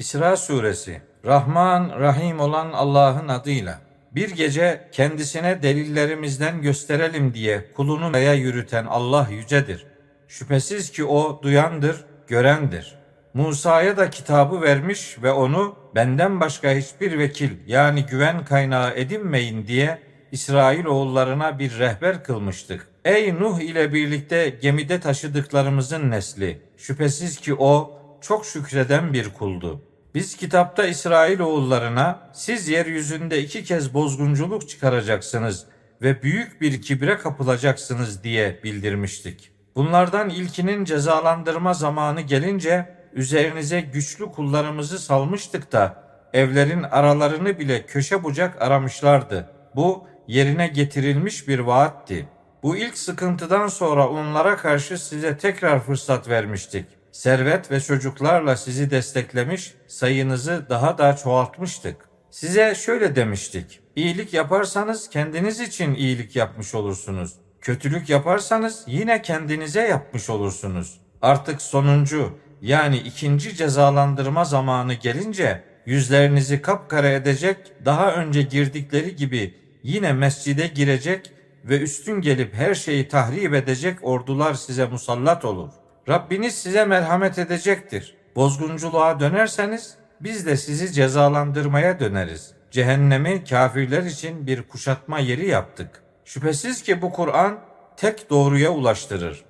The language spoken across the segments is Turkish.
İsra suresi Rahman Rahim olan Allah'ın adıyla bir gece kendisine delillerimizden gösterelim diye kulunu aya yürüten Allah yücedir. Şüphesiz ki o duyandır, görendir. Musa'ya da kitabı vermiş ve onu benden başka hiçbir vekil yani güven kaynağı edinmeyin diye İsrail oğullarına bir rehber kılmıştık. Ey Nuh ile birlikte gemide taşıdıklarımızın nesli. Şüphesiz ki o çok şükreden bir kuldu. Biz kitapta İsrail oğullarına siz yeryüzünde iki kez bozgunculuk çıkaracaksınız ve büyük bir kibre kapılacaksınız diye bildirmiştik. Bunlardan ilkinin cezalandırma zamanı gelince üzerinize güçlü kullarımızı salmıştık da evlerin aralarını bile köşe bucak aramışlardı. Bu yerine getirilmiş bir vaatti. Bu ilk sıkıntıdan sonra onlara karşı size tekrar fırsat vermiştik. Servet ve çocuklarla sizi desteklemiş, sayınızı daha da çoğaltmıştık. Size şöyle demiştik. İyilik yaparsanız kendiniz için iyilik yapmış olursunuz. Kötülük yaparsanız yine kendinize yapmış olursunuz. Artık sonuncu yani ikinci cezalandırma zamanı gelince yüzlerinizi kapkara edecek, daha önce girdikleri gibi yine mescide girecek ve üstün gelip her şeyi tahrip edecek ordular size musallat olur. Rabbiniz size merhamet edecektir. Bozgunculuğa dönerseniz biz de sizi cezalandırmaya döneriz. Cehennemi kafirler için bir kuşatma yeri yaptık. Şüphesiz ki bu Kur'an tek doğruya ulaştırır.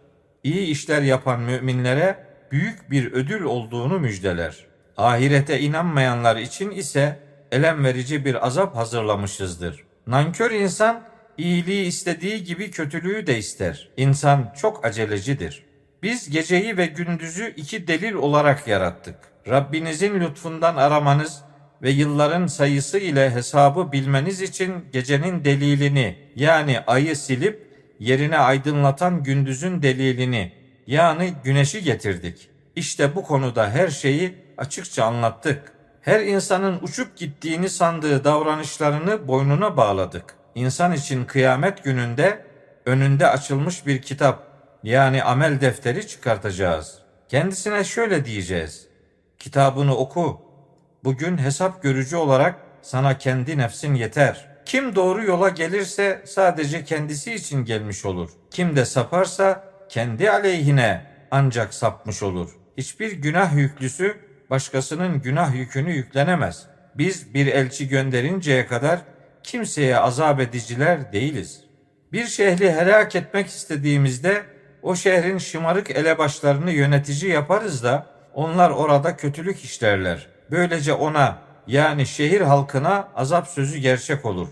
İyi işler yapan müminlere büyük bir ödül olduğunu müjdeler. Ahirete inanmayanlar için ise elem verici bir azap hazırlamışızdır. Nankör insan iyiliği istediği gibi kötülüğü de ister. İnsan çok acelecidir. Biz geceyi ve gündüzü iki delil olarak yarattık. Rabbinizin lütfundan aramanız ve yılların sayısı ile hesabı bilmeniz için gecenin delilini yani ayı silip yerine aydınlatan gündüzün delilini yani güneşi getirdik. İşte bu konuda her şeyi açıkça anlattık. Her insanın uçup gittiğini sandığı davranışlarını boynuna bağladık. İnsan için kıyamet gününde önünde açılmış bir kitap yani amel defteri çıkartacağız. Kendisine şöyle diyeceğiz. Kitabını oku. Bugün hesap görücü olarak sana kendi nefsin yeter. Kim doğru yola gelirse sadece kendisi için gelmiş olur. Kim de saparsa kendi aleyhine ancak sapmış olur. Hiçbir günah yüklüsü başkasının günah yükünü yüklenemez. Biz bir elçi gönderinceye kadar kimseye azap ediciler değiliz. Bir şehri helak etmek istediğimizde o şehrin şımarık elebaşlarını yönetici yaparız da onlar orada kötülük işlerler. Böylece ona yani şehir halkına azap sözü gerçek olur.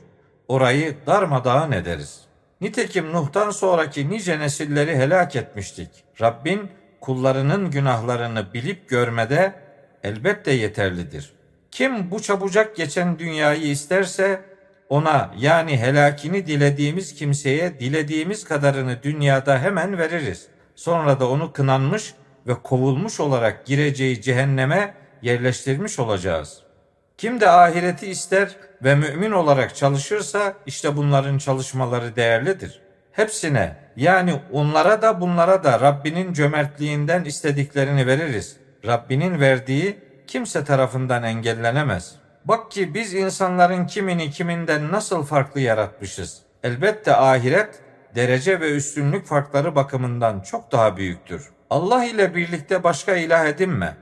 Orayı darmadağın ederiz. Nitekim Nuh'tan sonraki nice nesilleri helak etmiştik. Rabbin kullarının günahlarını bilip görmede elbette yeterlidir. Kim bu çabucak geçen dünyayı isterse ona yani helakini dilediğimiz kimseye dilediğimiz kadarını dünyada hemen veririz. Sonra da onu kınanmış ve kovulmuş olarak gireceği cehenneme yerleştirmiş olacağız. Kim de ahireti ister ve mümin olarak çalışırsa işte bunların çalışmaları değerlidir. Hepsine yani onlara da bunlara da Rabbinin cömertliğinden istediklerini veririz. Rabbinin verdiği kimse tarafından engellenemez. Bak ki biz insanların kimini kiminden nasıl farklı yaratmışız. Elbette ahiret derece ve üstünlük farkları bakımından çok daha büyüktür. Allah ile birlikte başka ilah edinme.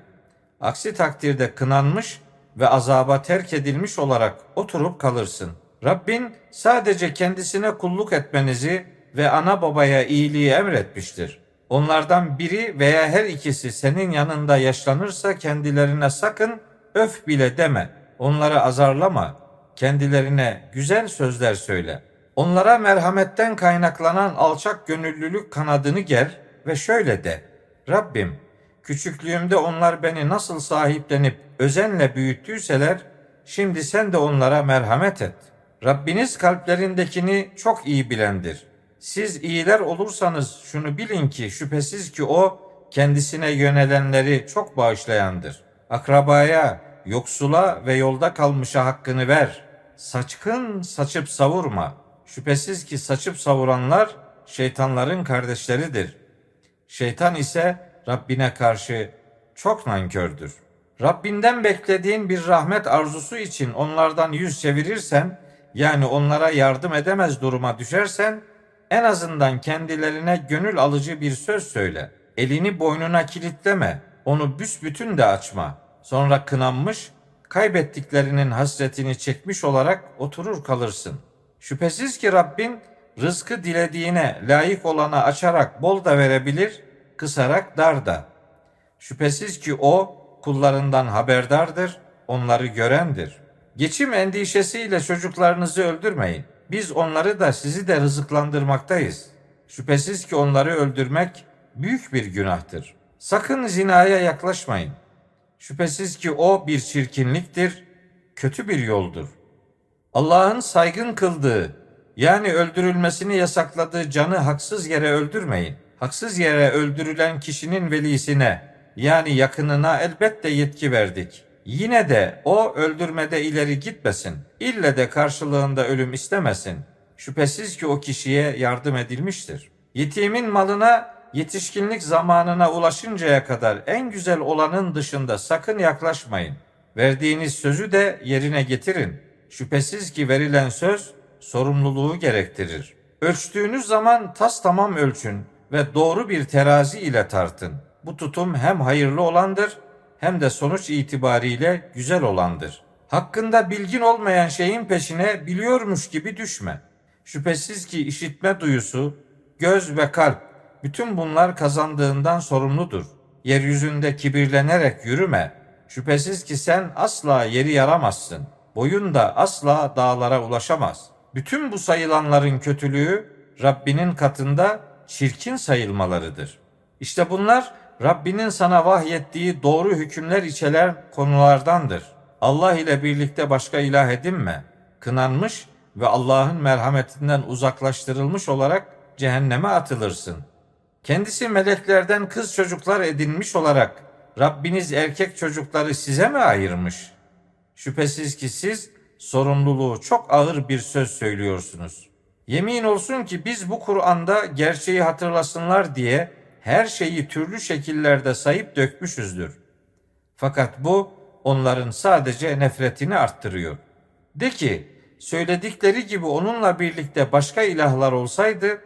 Aksi takdirde kınanmış ve azaba terk edilmiş olarak oturup kalırsın. Rabbin sadece kendisine kulluk etmenizi ve ana babaya iyiliği emretmiştir. Onlardan biri veya her ikisi senin yanında yaşlanırsa kendilerine sakın öf bile deme. Onları azarlama. Kendilerine güzel sözler söyle. Onlara merhametten kaynaklanan alçak gönüllülük kanadını ger ve şöyle de. Rabbim küçüklüğümde onlar beni nasıl sahiplenip özenle büyüttüyseler şimdi sen de onlara merhamet et. Rabbiniz kalplerindekini çok iyi bilendir. Siz iyiler olursanız şunu bilin ki şüphesiz ki o kendisine yönelenleri çok bağışlayandır. Akrabaya, yoksula ve yolda kalmışa hakkını ver. Saçkın saçıp savurma. Şüphesiz ki saçıp savuranlar şeytanların kardeşleridir. Şeytan ise Rabbine karşı çok nankördür. Rabbinden beklediğin bir rahmet arzusu için onlardan yüz çevirirsen, yani onlara yardım edemez duruma düşersen, en azından kendilerine gönül alıcı bir söz söyle. Elini boynuna kilitleme, onu büsbütün de açma. Sonra kınanmış, kaybettiklerinin hasretini çekmiş olarak oturur kalırsın. Şüphesiz ki Rabbin rızkı dilediğine, layık olana açarak bol da verebilir, kısarak dar da. Şüphesiz ki o kullarından haberdardır, onları görendir. Geçim endişesiyle çocuklarınızı öldürmeyin. Biz onları da sizi de rızıklandırmaktayız. Şüphesiz ki onları öldürmek büyük bir günahtır. Sakın zinaya yaklaşmayın. Şüphesiz ki o bir çirkinliktir, kötü bir yoldur. Allah'ın saygın kıldığı, yani öldürülmesini yasakladığı canı haksız yere öldürmeyin. Haksız yere öldürülen kişinin velisine, yani yakınına elbette yetki verdik. Yine de o öldürmede ileri gitmesin. İlle de karşılığında ölüm istemesin. Şüphesiz ki o kişiye yardım edilmiştir. Yetimin malına yetişkinlik zamanına ulaşıncaya kadar en güzel olanın dışında sakın yaklaşmayın. Verdiğiniz sözü de yerine getirin. Şüphesiz ki verilen söz sorumluluğu gerektirir. Ölçtüğünüz zaman tas tamam ölçün ve doğru bir terazi ile tartın. Bu tutum hem hayırlı olandır hem de sonuç itibariyle güzel olandır. Hakkında bilgin olmayan şeyin peşine biliyormuş gibi düşme. Şüphesiz ki işitme duyusu, göz ve kalp bütün bunlar kazandığından sorumludur. Yeryüzünde kibirlenerek yürüme. Şüphesiz ki sen asla yeri yaramazsın. Boyun da asla dağlara ulaşamaz. Bütün bu sayılanların kötülüğü Rabbinin katında çirkin sayılmalarıdır. İşte bunlar Rabbinin sana vahyettiği doğru hükümler içeren konulardandır. Allah ile birlikte başka ilah edinme. Kınanmış ve Allah'ın merhametinden uzaklaştırılmış olarak cehenneme atılırsın. Kendisi meleklerden kız çocuklar edinmiş olarak Rabbiniz erkek çocukları size mi ayırmış? Şüphesiz ki siz sorumluluğu çok ağır bir söz söylüyorsunuz. Yemin olsun ki biz bu Kur'an'da gerçeği hatırlasınlar diye her şeyi türlü şekillerde sayıp dökmüşüzdür. Fakat bu onların sadece nefretini arttırıyor. De ki, söyledikleri gibi onunla birlikte başka ilahlar olsaydı,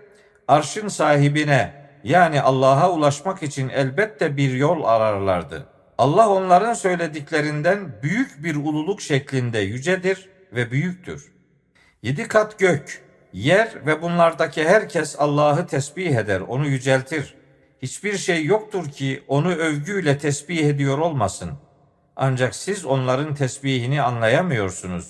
arşın sahibine yani Allah'a ulaşmak için elbette bir yol ararlardı. Allah onların söylediklerinden büyük bir ululuk şeklinde yücedir ve büyüktür. Yedi kat gök, yer ve bunlardaki herkes Allah'ı tesbih eder, onu yüceltir hiçbir şey yoktur ki onu övgüyle tesbih ediyor olmasın. Ancak siz onların tesbihini anlayamıyorsunuz.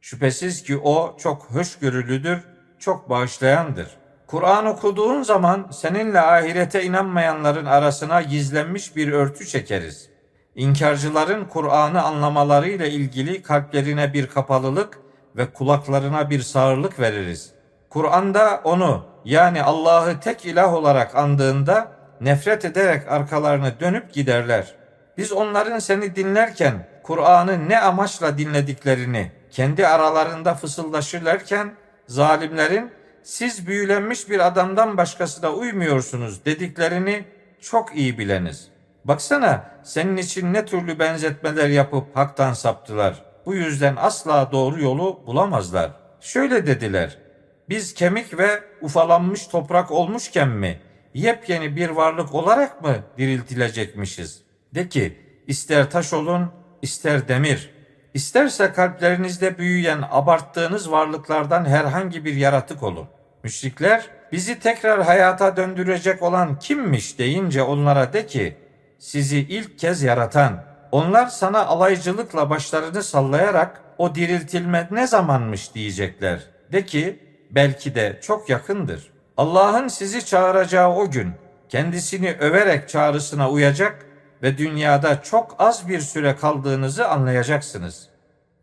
Şüphesiz ki o çok hoşgörülüdür, çok bağışlayandır. Kur'an okuduğun zaman seninle ahirete inanmayanların arasına gizlenmiş bir örtü çekeriz. İnkarcıların Kur'an'ı anlamalarıyla ilgili kalplerine bir kapalılık ve kulaklarına bir sağırlık veririz. Kur'an'da onu yani Allah'ı tek ilah olarak andığında nefret ederek arkalarını dönüp giderler. Biz onların seni dinlerken Kur'an'ı ne amaçla dinlediklerini kendi aralarında fısıldaşırlarken zalimlerin siz büyülenmiş bir adamdan başkasına uymuyorsunuz dediklerini çok iyi bileniz. Baksana senin için ne türlü benzetmeler yapıp haktan saptılar. Bu yüzden asla doğru yolu bulamazlar. Şöyle dediler. Biz kemik ve ufalanmış toprak olmuşken mi yepyeni bir varlık olarak mı diriltilecekmişiz? De ki ister taş olun ister demir. İsterse kalplerinizde büyüyen abarttığınız varlıklardan herhangi bir yaratık olun. Müşrikler bizi tekrar hayata döndürecek olan kimmiş deyince onlara de ki sizi ilk kez yaratan. Onlar sana alaycılıkla başlarını sallayarak o diriltilme ne zamanmış diyecekler. De ki belki de çok yakındır. Allah'ın sizi çağıracağı o gün kendisini överek çağrısına uyacak ve dünyada çok az bir süre kaldığınızı anlayacaksınız.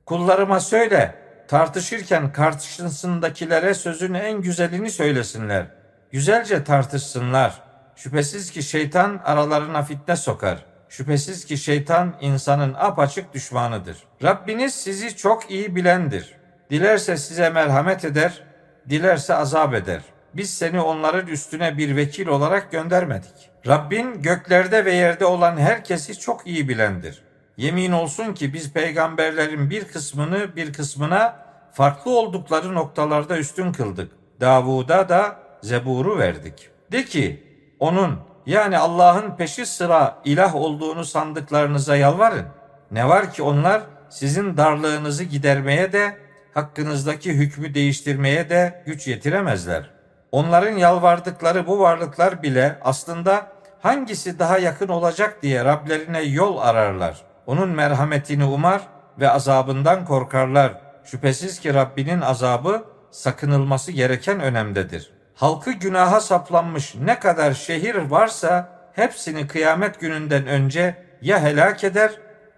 Kullarıma söyle, tartışırken karşısındakilere sözün en güzelini söylesinler. Güzelce tartışsınlar. Şüphesiz ki şeytan aralarına fitne sokar. Şüphesiz ki şeytan insanın apaçık düşmanıdır. Rabbiniz sizi çok iyi bilendir. Dilerse size merhamet eder, dilerse azap eder. Biz seni onların üstüne bir vekil olarak göndermedik. Rabbin göklerde ve yerde olan herkesi çok iyi bilendir. Yemin olsun ki biz peygamberlerin bir kısmını bir kısmına farklı oldukları noktalarda üstün kıldık. Davud'a da Zebur'u verdik. De ki onun yani Allah'ın peşi sıra ilah olduğunu sandıklarınıza yalvarın. Ne var ki onlar sizin darlığınızı gidermeye de hakkınızdaki hükmü değiştirmeye de güç yetiremezler. Onların yalvardıkları bu varlıklar bile aslında hangisi daha yakın olacak diye Rablerine yol ararlar. Onun merhametini umar ve azabından korkarlar. Şüphesiz ki Rabbinin azabı sakınılması gereken önemdedir. Halkı günaha saplanmış ne kadar şehir varsa hepsini kıyamet gününden önce ya helak eder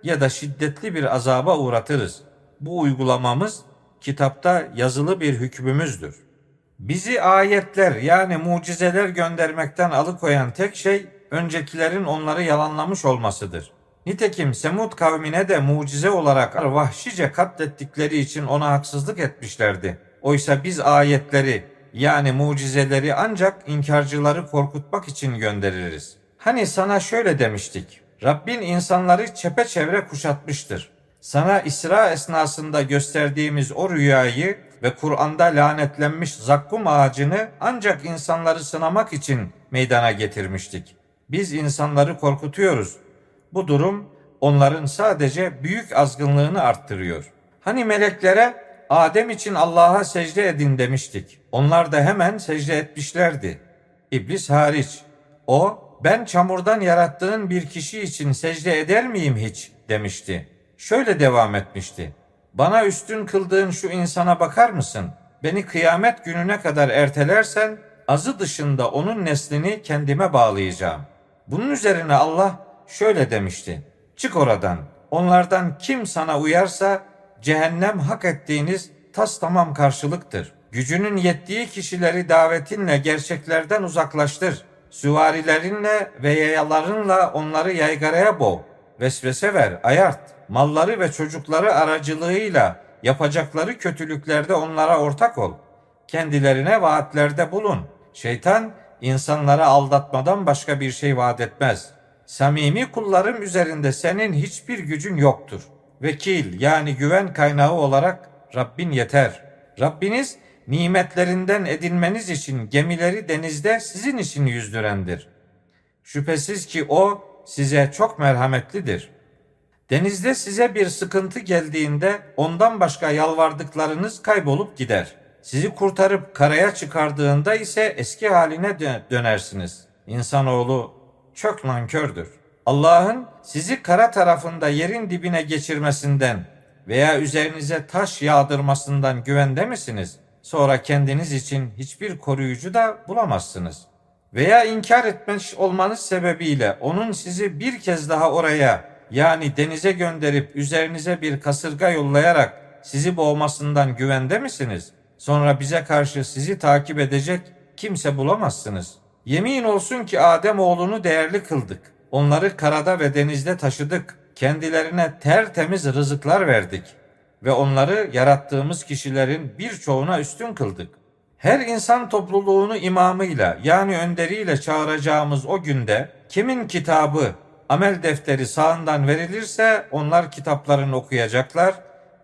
ya da şiddetli bir azaba uğratırız. Bu uygulamamız kitapta yazılı bir hükmümüzdür. Bizi ayetler yani mucizeler göndermekten alıkoyan tek şey öncekilerin onları yalanlamış olmasıdır. Nitekim Semud kavmine de mucize olarak vahşice katlettikleri için ona haksızlık etmişlerdi. Oysa biz ayetleri yani mucizeleri ancak inkarcıları korkutmak için göndeririz. Hani sana şöyle demiştik. Rabbin insanları çepeçevre kuşatmıştır. Sana İsra esnasında gösterdiğimiz o rüyayı ve Kur'an'da lanetlenmiş zakkum ağacını ancak insanları sınamak için meydana getirmiştik. Biz insanları korkutuyoruz. Bu durum onların sadece büyük azgınlığını arttırıyor. Hani meleklere Adem için Allah'a secde edin demiştik. Onlar da hemen secde etmişlerdi. İblis hariç. O ben çamurdan yarattığın bir kişi için secde eder miyim hiç demişti. Şöyle devam etmişti. Bana üstün kıldığın şu insana bakar mısın? Beni kıyamet gününe kadar ertelersen azı dışında onun neslini kendime bağlayacağım. Bunun üzerine Allah şöyle demişti. Çık oradan. Onlardan kim sana uyarsa cehennem hak ettiğiniz tas tamam karşılıktır. Gücünün yettiği kişileri davetinle gerçeklerden uzaklaştır. Süvarilerinle ve yayalarınla onları yaygaraya boğ. Vesvese ver, ayart. Malları ve çocukları aracılığıyla yapacakları kötülüklerde onlara ortak ol. Kendilerine vaatlerde bulun. Şeytan insanları aldatmadan başka bir şey vaat etmez. Samimi kullarım üzerinde senin hiçbir gücün yoktur. Vekil yani güven kaynağı olarak Rabbin yeter. Rabbiniz nimetlerinden edinmeniz için gemileri denizde sizin için yüzdürendir. Şüphesiz ki o size çok merhametlidir. Denizde size bir sıkıntı geldiğinde ondan başka yalvardıklarınız kaybolup gider. Sizi kurtarıp karaya çıkardığında ise eski haline dönersiniz. İnsanoğlu çok nankördür. Allah'ın sizi kara tarafında yerin dibine geçirmesinden veya üzerinize taş yağdırmasından güvende misiniz? Sonra kendiniz için hiçbir koruyucu da bulamazsınız. Veya inkar etmiş olmanız sebebiyle onun sizi bir kez daha oraya yani denize gönderip üzerinize bir kasırga yollayarak sizi boğmasından güvende misiniz? Sonra bize karşı sizi takip edecek kimse bulamazsınız. Yemin olsun ki Adem oğlunu değerli kıldık. Onları karada ve denizde taşıdık. Kendilerine tertemiz rızıklar verdik ve onları yarattığımız kişilerin birçoğuna üstün kıldık. Her insan topluluğunu imamıyla yani önderiyle çağıracağımız o günde kimin kitabı, amel defteri sağından verilirse onlar kitaplarını okuyacaklar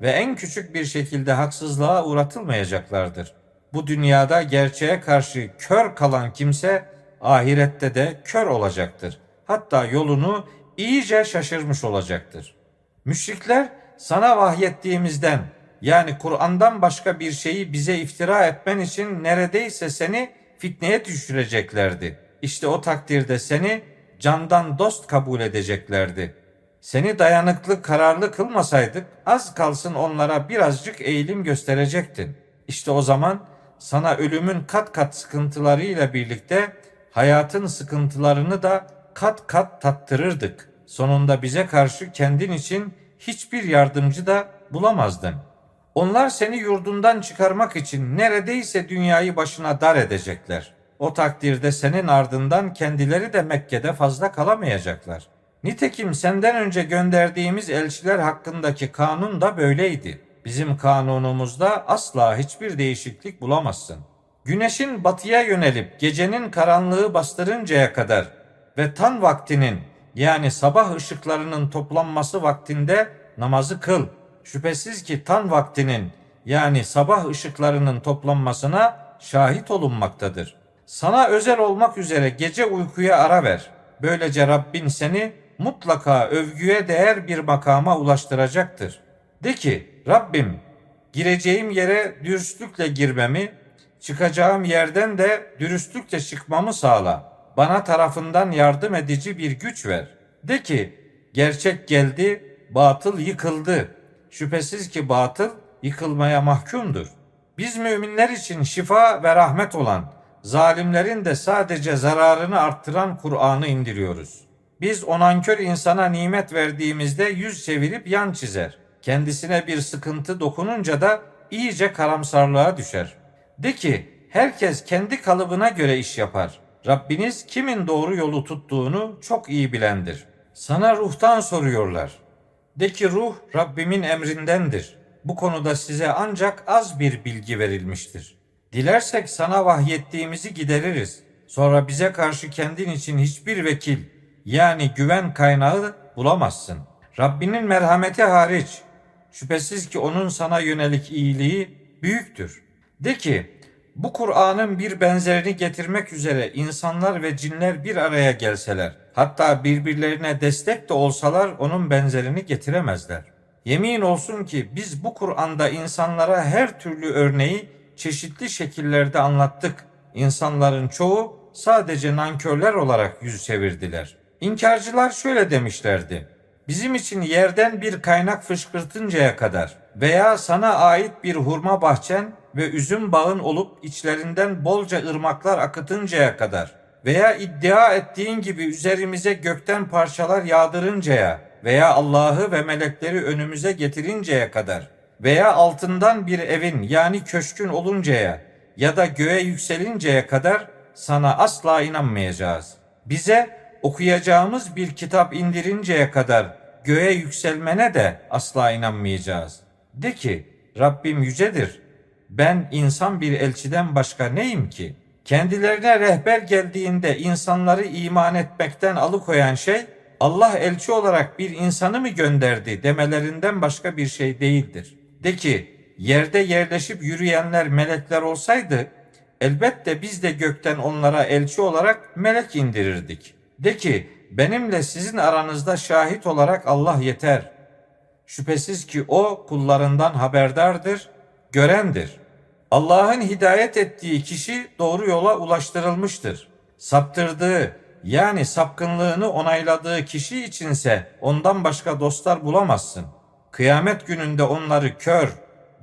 ve en küçük bir şekilde haksızlığa uğratılmayacaklardır. Bu dünyada gerçeğe karşı kör kalan kimse ahirette de kör olacaktır. Hatta yolunu iyice şaşırmış olacaktır. Müşrikler sana vahyettiğimizden yani Kur'an'dan başka bir şeyi bize iftira etmen için neredeyse seni fitneye düşüreceklerdi. İşte o takdirde seni candan dost kabul edeceklerdi. Seni dayanıklı, kararlı kılmasaydık az kalsın onlara birazcık eğilim gösterecektin. İşte o zaman sana ölümün kat kat sıkıntılarıyla birlikte hayatın sıkıntılarını da kat kat tattırırdık. Sonunda bize karşı kendin için hiçbir yardımcı da bulamazdın. Onlar seni yurdundan çıkarmak için neredeyse dünyayı başına dar edecekler. O takdirde senin ardından kendileri de Mekke'de fazla kalamayacaklar. Nitekim senden önce gönderdiğimiz elçiler hakkındaki kanun da böyleydi. Bizim kanunumuzda asla hiçbir değişiklik bulamazsın. Güneşin batıya yönelip gecenin karanlığı bastırıncaya kadar ve tan vaktinin yani sabah ışıklarının toplanması vaktinde namazı kıl. Şüphesiz ki tan vaktinin yani sabah ışıklarının toplanmasına şahit olunmaktadır. Sana özel olmak üzere gece uykuya ara ver. Böylece Rabbin seni mutlaka övgüye değer bir makama ulaştıracaktır. De ki Rabbim gireceğim yere dürüstlükle girmemi, çıkacağım yerden de dürüstlükle çıkmamı sağla. Bana tarafından yardım edici bir güç ver. De ki gerçek geldi, batıl yıkıldı. Şüphesiz ki batıl yıkılmaya mahkumdur. Biz müminler için şifa ve rahmet olan, zalimlerin de sadece zararını arttıran Kur'an'ı indiriyoruz. Biz o nankör insana nimet verdiğimizde yüz çevirip yan çizer. Kendisine bir sıkıntı dokununca da iyice karamsarlığa düşer. De ki herkes kendi kalıbına göre iş yapar. Rabbiniz kimin doğru yolu tuttuğunu çok iyi bilendir. Sana ruhtan soruyorlar. De ki ruh Rabbimin emrindendir. Bu konuda size ancak az bir bilgi verilmiştir. Dilersek sana vahyettiğimizi gideririz. Sonra bize karşı kendin için hiçbir vekil yani güven kaynağı bulamazsın. Rabbinin merhameti hariç şüphesiz ki onun sana yönelik iyiliği büyüktür. De ki bu Kur'an'ın bir benzerini getirmek üzere insanlar ve cinler bir araya gelseler, hatta birbirlerine destek de olsalar onun benzerini getiremezler. Yemin olsun ki biz bu Kur'an'da insanlara her türlü örneği çeşitli şekillerde anlattık. İnsanların çoğu sadece nankörler olarak yüz çevirdiler. İnkarcılar şöyle demişlerdi. Bizim için yerden bir kaynak fışkırtıncaya kadar veya sana ait bir hurma bahçen ve üzüm bağın olup içlerinden bolca ırmaklar akıtıncaya kadar veya iddia ettiğin gibi üzerimize gökten parçalar yağdırıncaya veya Allah'ı ve melekleri önümüze getirinceye kadar veya altından bir evin yani köşkün oluncaya ya da göğe yükselinceye kadar sana asla inanmayacağız. Bize okuyacağımız bir kitap indirinceye kadar göğe yükselmene de asla inanmayacağız. De ki Rabbim yücedir. Ben insan bir elçiden başka neyim ki? Kendilerine rehber geldiğinde insanları iman etmekten alıkoyan şey Allah elçi olarak bir insanı mı gönderdi demelerinden başka bir şey değildir. De ki yerde yerleşip yürüyenler melekler olsaydı elbette biz de gökten onlara elçi olarak melek indirirdik. De ki benimle sizin aranızda şahit olarak Allah yeter. Şüphesiz ki o kullarından haberdardır, görendir. Allah'ın hidayet ettiği kişi doğru yola ulaştırılmıştır. Saptırdığı yani sapkınlığını onayladığı kişi içinse ondan başka dostlar bulamazsın. Kıyamet gününde onları kör,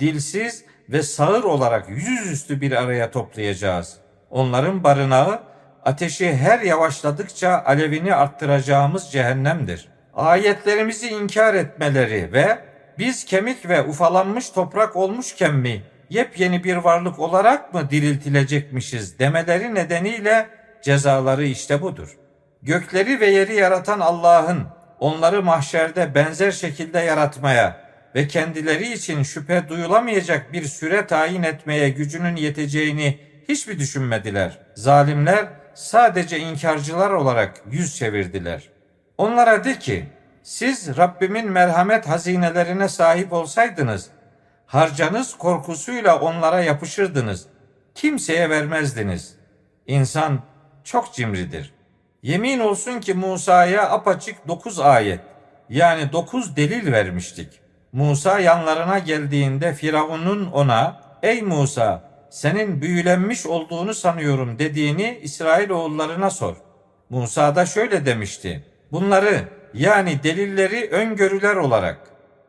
dilsiz ve sağır olarak yüzüstü bir araya toplayacağız. Onların barınağı ateşi her yavaşladıkça alevini arttıracağımız cehennemdir. Ayetlerimizi inkar etmeleri ve biz kemik ve ufalanmış toprak olmuşken mi yepyeni bir varlık olarak mı diriltilecekmişiz demeleri nedeniyle cezaları işte budur. Gökleri ve yeri yaratan Allah'ın onları mahşerde benzer şekilde yaratmaya ve kendileri için şüphe duyulamayacak bir süre tayin etmeye gücünün yeteceğini hiç mi düşünmediler? Zalimler sadece inkarcılar olarak yüz çevirdiler. Onlara de ki, siz Rabbimin merhamet hazinelerine sahip olsaydınız, harcanız korkusuyla onlara yapışırdınız. Kimseye vermezdiniz. İnsan çok cimridir. Yemin olsun ki Musa'ya apaçık dokuz ayet, yani dokuz delil vermiştik. Musa yanlarına geldiğinde Firavun'un ona, ey Musa senin büyülenmiş olduğunu sanıyorum dediğini İsrailoğullarına sor. Musa da şöyle demişti. Bunları yani delilleri öngörüler olarak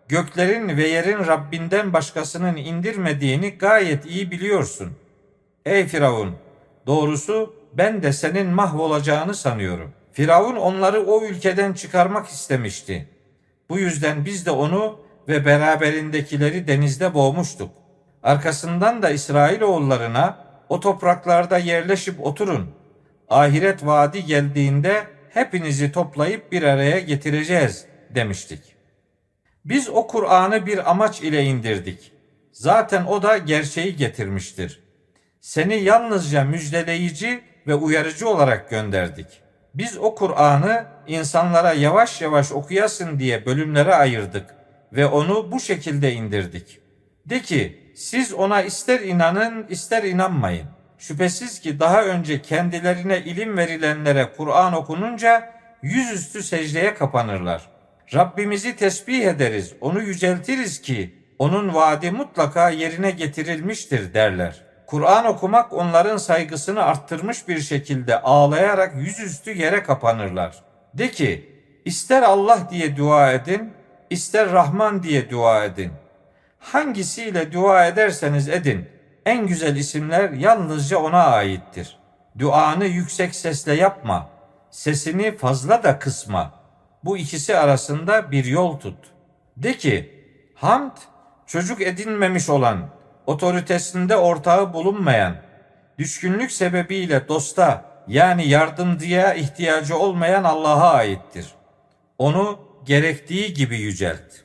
göklerin ve yerin Rabbinden başkasının indirmediğini gayet iyi biliyorsun. Ey Firavun! Doğrusu ben de senin mahvolacağını sanıyorum. Firavun onları o ülkeden çıkarmak istemişti. Bu yüzden biz de onu ve beraberindekileri denizde boğmuştuk. Arkasından da İsrailoğullarına o topraklarda yerleşip oturun. Ahiret vaadi geldiğinde hepinizi toplayıp bir araya getireceğiz demiştik. Biz o Kur'an'ı bir amaç ile indirdik. Zaten o da gerçeği getirmiştir. Seni yalnızca müjdeleyici ve uyarıcı olarak gönderdik. Biz o Kur'an'ı insanlara yavaş yavaş okuyasın diye bölümlere ayırdık ve onu bu şekilde indirdik. De ki siz ona ister inanın ister inanmayın. Şüphesiz ki daha önce kendilerine ilim verilenlere Kur'an okununca yüzüstü secdeye kapanırlar. Rabbimizi tesbih ederiz, onu yüceltiriz ki onun vaadi mutlaka yerine getirilmiştir derler. Kur'an okumak onların saygısını arttırmış bir şekilde ağlayarak yüzüstü yere kapanırlar. De ki, ister Allah diye dua edin, ister Rahman diye dua edin. Hangisiyle dua ederseniz edin, en güzel isimler yalnızca ona aittir. Duanı yüksek sesle yapma, sesini fazla da kısma. Bu ikisi arasında bir yol tut. De ki, hamd çocuk edinmemiş olan, otoritesinde ortağı bulunmayan, düşkünlük sebebiyle dosta yani yardımcıya ihtiyacı olmayan Allah'a aittir. Onu gerektiği gibi yücelt.''